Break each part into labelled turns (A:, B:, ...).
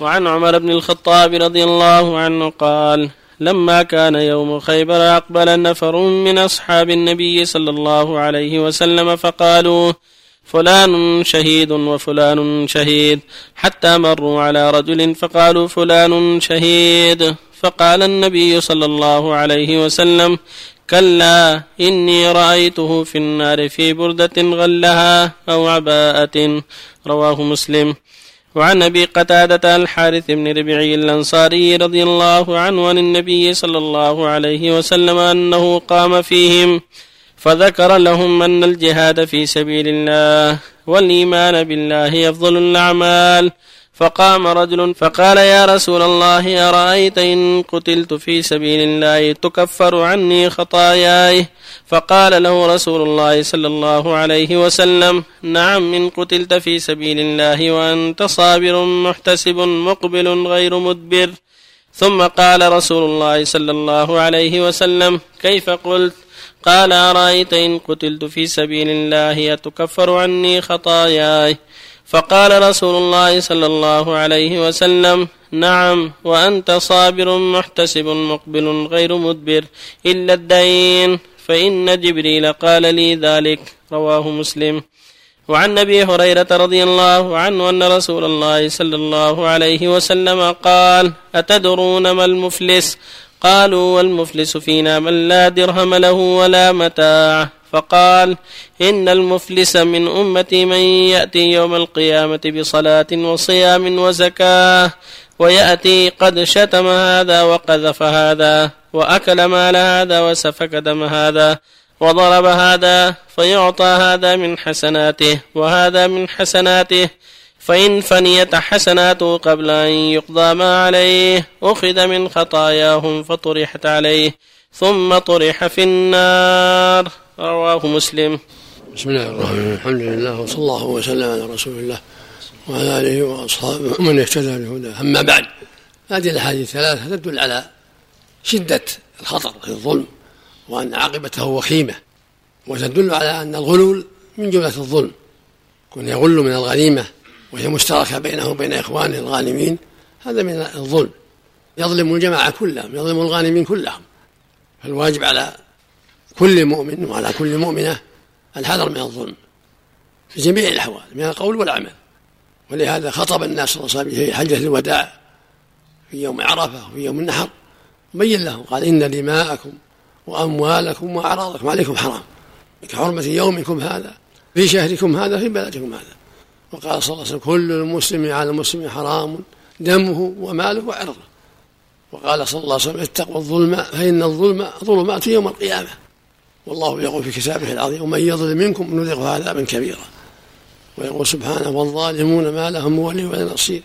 A: وعن عمر بن الخطاب رضي الله عنه قال لما كان يوم خيبر أقبل نفر من أصحاب النبي صلى الله عليه وسلم فقالوا فلان شهيد وفلان شهيد حتى مروا على رجل فقالوا فلان شهيد فقال النبي صلى الله عليه وسلم كلا إني رأيته في النار في بردة غلها أو عباءة رواه مسلم. وعن أبي قتادة الحارث بن ربيعي الأنصاري رضي الله عنه عن النبي صلى الله عليه وسلم أنه قام فيهم فذكر لهم أن الجهاد في سبيل الله والإيمان بالله أفضل الأعمال فقام رجل فقال يا رسول الله أرأيت إن قتلت في سبيل الله تكفر عني خطاياي؟ فقال له رسول الله صلى الله عليه وسلم نعم إن قتلت في سبيل الله وأنت صابر محتسب مقبل غير مدبر. ثم قال رسول الله صلى الله عليه وسلم كيف قلت؟ قال أرأيت إن قتلت في سبيل الله أتكفر عني خطاياي؟ فقال رسول الله صلى الله عليه وسلم نعم وأنت صابر محتسب مقبل غير مدبر إلا الدين فإن جبريل قال لي ذلك. رواه مسلم. وعن أبي هريرة رضي الله عنه أن رسول الله صلى الله عليه وسلم قال أتدرون ما المفلس؟ قالوا والمفلس فينا من لا درهم له ولا متاع. فقال إن المفلس من أمتي من يأتي يوم القيامة بصلاة وصيام وزكاة ويأتي قد شتم هذا وقذف هذا وأكل مال هذا وسفك دم هذا وضرب هذا فيعطى هذا من حسناته وهذا من حسناته فإن فنيت حسناته قبل أن يقضى ما عليه أخذ من خطاياهم فطرحت عليه ثم طرح في النار رواه مسلم.
B: بسم الله الرحمن الرحيم. الحمد لله وصلى الله وسلم على رسول الله وعلى آله وأصحابه ومن اهتدى بهداه. أما بعد هذه الأحاديث الثلاثة تدل على شدة الخطر في الظلم وأن عاقبته وخيمة وتدل على أن الغلول من جملة الظلم كن يغل من الغنيمة وهي مشتركة بينه وبين إخوانه الغانمين هذا من الظلم. يظلم الجماعة كلهم يظلم الغانمين كلهم. فالواجب على كل مؤمن وعلى كل مؤمنة الحذر من الظلم؟ في جميع الأحوال من القول والعمل. ولهذا خطب الناس صلى الله عليه وسلم في حجة الوداع في يوم عرفة وفي يوم النحر بين لهم قال إن دماءكم وأموالكم وأعراضكم عليكم حرام كحرمة يومكم هذا في شهركم هذا في بلدكم هذا. وقال صلى الله عليه وسلم كل المسلم على المسلم حرام دمه وماله وعرضه. وقال صلى الله عليه وسلم اتقوا الظلم فإن الظلم ظلمات يوم القيامة. والله يقول في كتابه العظيم ومن يظلم منكم نذقه عذابا كبيرا ويقول سبحانه والظالمون ما لهم ولي ولا نصير.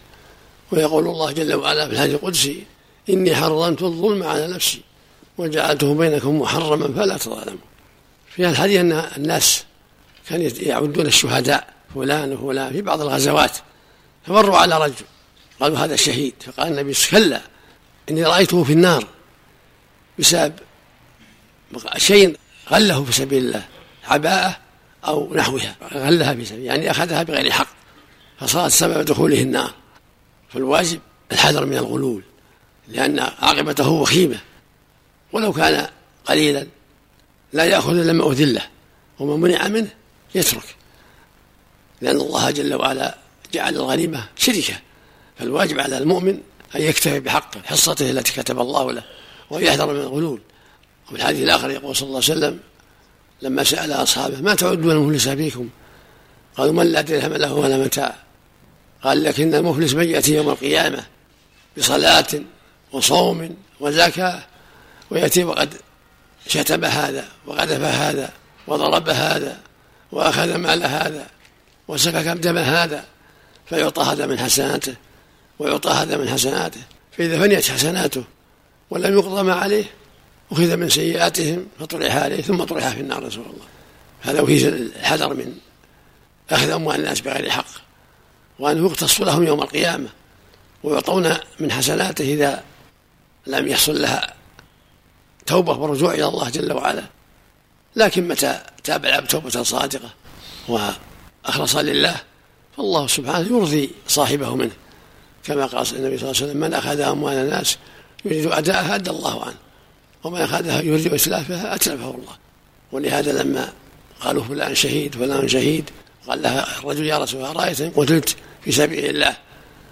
B: ويقول الله جل وعلا في الحديث القدسي إني حرمت الظلم على نفسي وجعلته بينكم محرما فلا تظالموا. في الحديث أن الناس كانوا يعدون الشهداء فلان وفلان في بعض الغزوات فمروا على رجل قالوا هذا الشهيد فقال النبي كلا إني رأيته في النار بسبب شيء غله في سبيل الله عباءة أو نحوها غلها في سبيل يعني أخذها بغير حق فصارت سبب دخوله النار. فالواجب الحذر من الغلول لأن عاقبته وخيمة. ولو كان قليلا لا يأخذ إلا ما أذل له ومن منع منه يترك. لأن الله جل وعلا جعل الغنيمة شركة. فالواجب على المؤمن أن يكتفي بحق حصته التي كتب الله له ويحذر من الغلول. وفي الحديث الآخر يقول صلى الله عليه وسلم لما سأل أصحابه ما تعدون المفلس فيكم قالوا من لا درهم له ولا متاع. قال لكن المفلس من يأتي يوم القيامة بصلاة وصوم وزكاة ويأتي وقد شتم هذا وقذف هذا وضرب هذا وأخذ مال هذا وسفك دم هذا فيعطى هذا من حسناته ويعطى هذا من حسناته. فإذا فنيت حسناته ولم يقضى ما عليه أخذ من سيئاتهم فطرح عليه ثم طرح في النار رسول الله. هذا وهي الحذر من أخذ أموال الناس بغير حق. وأنه يقتص لهم يوم القيامة ويعطون من حسناته إذا لم يحصل لها توبة ورجوع إلى الله جل وعلا. لكن متى تاب العبد توبة صادقة وأخلص لله فالله سبحانه يرضي صاحبه منه. كما قال النبي صلى الله عليه وسلم من أخذ أموال الناس يريد أداءها أدى الله عنه. ومن أخذها يريد إسلافها أتلفه الله ولهذا لما قالوا فلان شهيد فلان شهيد قال لها الرجل يا رسول الله رأيت إن قتلت في سبيل الله.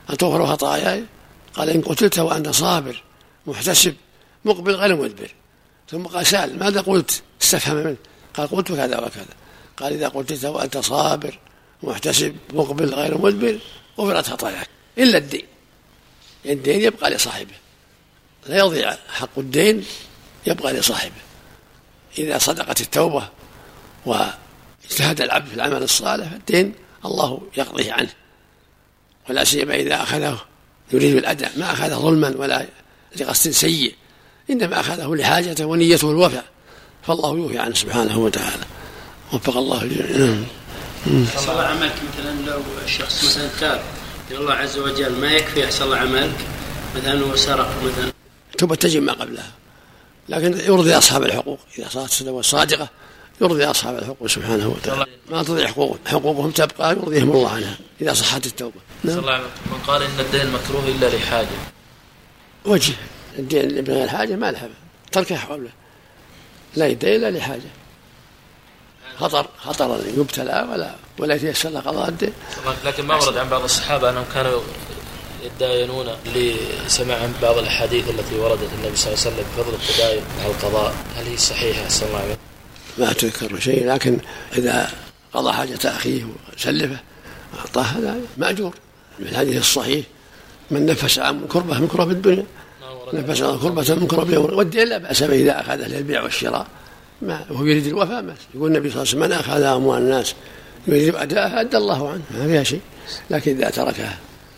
B: أتغفر خطاياي؟ قال إن قتلت وأنت صابر محتسب مقبل غير مدبر. ثم قال سأل ماذا قلت؟ استفهم منه. قال قلت كذا وكذا. قال إذا قتلت وأنت صابر محتسب مقبل غير مدبر غفرت خطاياك. إلا الدين. الدين يبقى لصاحبه. لا يضيع حق الدين يبقى لصاحبه. إذا صدقت التوبة واجتهد العبد في العمل الصالح فالدين الله يقضيه عنه. ولا سيما إذا أخذه يريد الأداء ما أخذه ظلما ولا لقصد سيء إنما أخذه لحاجته ونيته الوفاء. فالله يوفي عنه سبحانه وتعالى. وفق الله نعم.
A: أحسن الله عملك. مثلا لو الشخص مثلا تاب إلى الله عز وجل ما يكفي أحسن الله عملك؟ مثلا هو سرق مثلا
B: توبة تجب ما قبلها. لكن يرضي أصحاب الحقوق. إذا صارت التوبة صادقة يرضي أصحاب الحقوق سبحانه وتعالى. ما تضيع حقوقهم حقوقهم تبقى يرضيهم الله عنها. إذا صحت التوبة.
C: نعم. الله من قال إن الدين مكروه إلا لحاجة.
B: وجه. الدين بغير حاجة ما لها. تركه حوله. لا يدين إلا لحاجة. خطر خطر يبتلى ولا ولا يتيسر له قضاء الدين.
C: لكن ما ورد عن بعض الصحابة أنهم كانوا يتداينون لسماع بعض الأحاديث التي وردت النبي صلى الله عليه وسلم بفضل التداين على القضاء. هل هي صحيحة؟ صلى الله عليه وسلم؟
B: ما تذكر شيء لكن إذا قضى حاجة أخيه وسلفه أعطاه هذا مأجور. من الحديث الصحيح من نفس عن كربة من كرب الدنيا. نفس عن كربة من كرب يوم والدين لا بأس به إذا اخذه للبيع والشراء. ما وهو يريد الوفاء ما يقول النبي صلى الله عليه وسلم من أخذ أموال الناس يريد أداءها أدى الله عنه. ما فيها شيء. لكن إذا تركها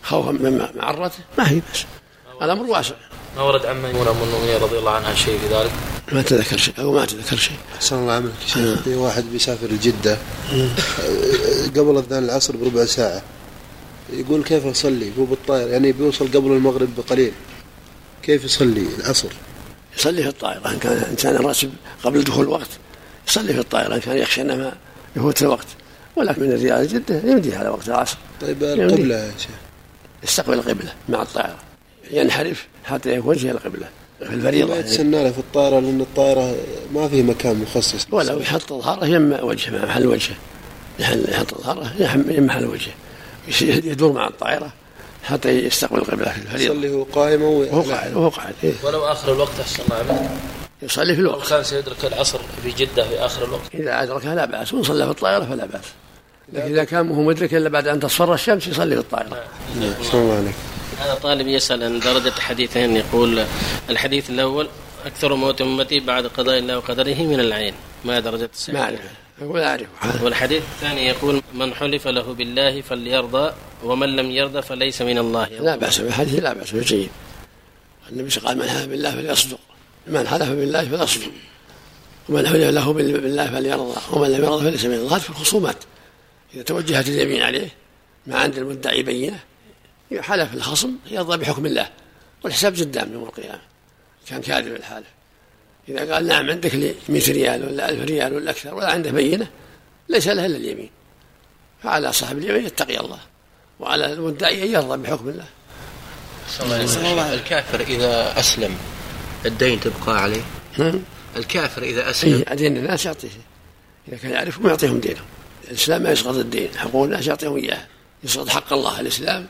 B: خوفا من معرته ما هي بس. الامر واسع.
C: ما ورد عن ميمونه أم المؤمنين رضي الله عنها شيء في ذلك؟
B: ما تذكر شيء. أو ما تذكر شيء.
D: أحسن الله عملك. في واحد بيسافر لجده قبل اذان العصر بربع ساعة. يقول كيف أصلي؟ هو بالطائر. يعني بيوصل قبل المغرب بقليل. كيف يصلي العصر؟
B: يصلي في الطائرة. إن كان إنسان راسب قبل دخول الوقت. يصلي في الطائرة. إن كان يخشى أنه يفوت الوقت. ولكن من الرياض جدة يمدي على وقت العصر.
D: طيب القبلة يا شيخ.
B: يستقبل القبلة مع الطائرة. ينحرف حتى يكون وجه القبلة في الفريضة.
D: ما يتسنى له في الطائرة لأن الطائرة ما فيه مكان مخصص.
B: ولو يحط ظهره يم وجهه مع محل وجهه يحط ظهره يم محل وجهه يدور مع الطائرة حتى يستقبل القبلة في الفريضة.
D: يصلي هو قائما وهو
B: قاعد وهو قاعد إيه؟
C: ولو آخر الوقت أحسن الله عليك.
B: يصلي في الوقت.
C: كان سيدرك العصر في جدة في آخر الوقت.
B: إذا أدركها لا بأس وإن صلى في الطائرة فلا بأس. لكن إذا كان هو مدرك إلا بعد أن تصفر الشمس يصلي في الطائرة.
D: نعم الله عليك
A: هذا طالب يسأل عن درجة حديثين يقول الحديث الأول أكثر موت أمتي بعد قضاء الله وقدره من العين. ما درجة الصحة
B: ما أعرف أقول أعرف.
A: والحديث الثاني يقول من حلف له بالله فليرضى ومن لم يرضى فليس من الله.
B: لا بأس بالحديث لا بأس جيد النبي قال من حلف بالله فليصدق. من حلف بالله فليصدق. ومن حلف له بالله فليرضى. ومن لم يرضى فليس من الله. في الخصومات. إذا توجهت اليمين عليه ما عند المدعي بينة حلف الخصم يرضى بحكم الله والحساب قدام يوم القيامة. كان كاذب الحالف إذا قال نعم عندك لي 100 ريال ولا 1000 ريال ولا أكثر ولا عنده بينة ليس له إلا اليمين. فعلى صاحب اليمين يتقي الله وعلى المدعي أن يرضى بحكم الله.
E: الله الكافر إذا أسلم الدين تبقى عليه؟
B: نعم.
E: الكافر إذا أسلم.
B: أي دين الناس يعطيه. إذا كان يعرفهم يعطيهم دينهم. الإسلام ما يسقط الدين. حقوق الناس يعطيهم إياه يسقط حق الله. الإسلام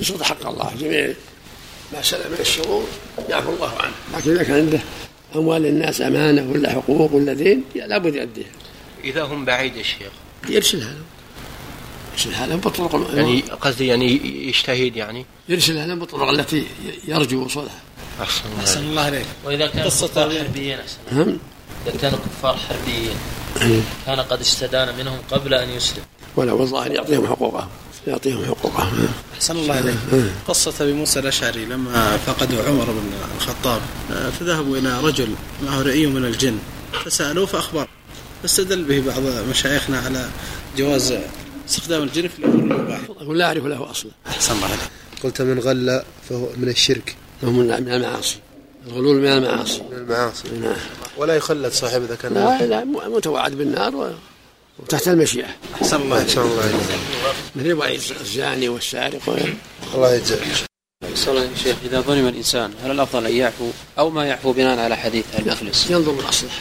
B: يسقط حق الله. جميع ما سلم من الشرور يعفو الله عنه. لكن إذا كان عنده أموال الناس أمانة ولا حقوق ولا دين لابد يؤديها.
E: إذا هم بعيد الشيخ
B: يرسلها لهم يرسلها لهم بالطرق
E: يعني قصدي يعني يجتهد يعني.
B: يرسلها لهم بالطرق التي يرجو وصولها
E: أحسن الله
C: أحسن الله عليك وإذا كان كفار حربيين أحسن.
B: نعم
C: إذا كانوا كفار حربيين. كان قد استدان منهم قبل أن يسلم.
B: ولو الظاهر يعطيهم حقوقهم يعطيهم حقوقهم
F: أحسن الله عليك قصة أبي موسى الأشعري لما فقدوا عمر بن الخطاب. فذهبوا إلى رجل معه رئي من الجن. فسألوه فأخبر. فاستدل به بعض مشايخنا على جواز استخدام الجن في الأمور المباحة
B: لا أعرف له أصلا.
F: أحسن الله عليك
D: قلت من غل فهو من الشرك.
B: هو من من المعاصي. الغلول من المعاصي.
D: من المعاصي.
B: نعم.
D: ولا يخلد صاحب إذا كان
B: لا لا متوعد بالنار و- وتحت المشيئة.
F: أحسن الله
D: أحسن الله
B: مثل وعيد الزاني والسارق
D: الله يجزاك.
G: صلى الله عليه شيخ إذا ظلم الإنسان هل الأفضل أن يعفو أو ما يعفو بناء على حديث المفلس
B: ينظر الأصلح.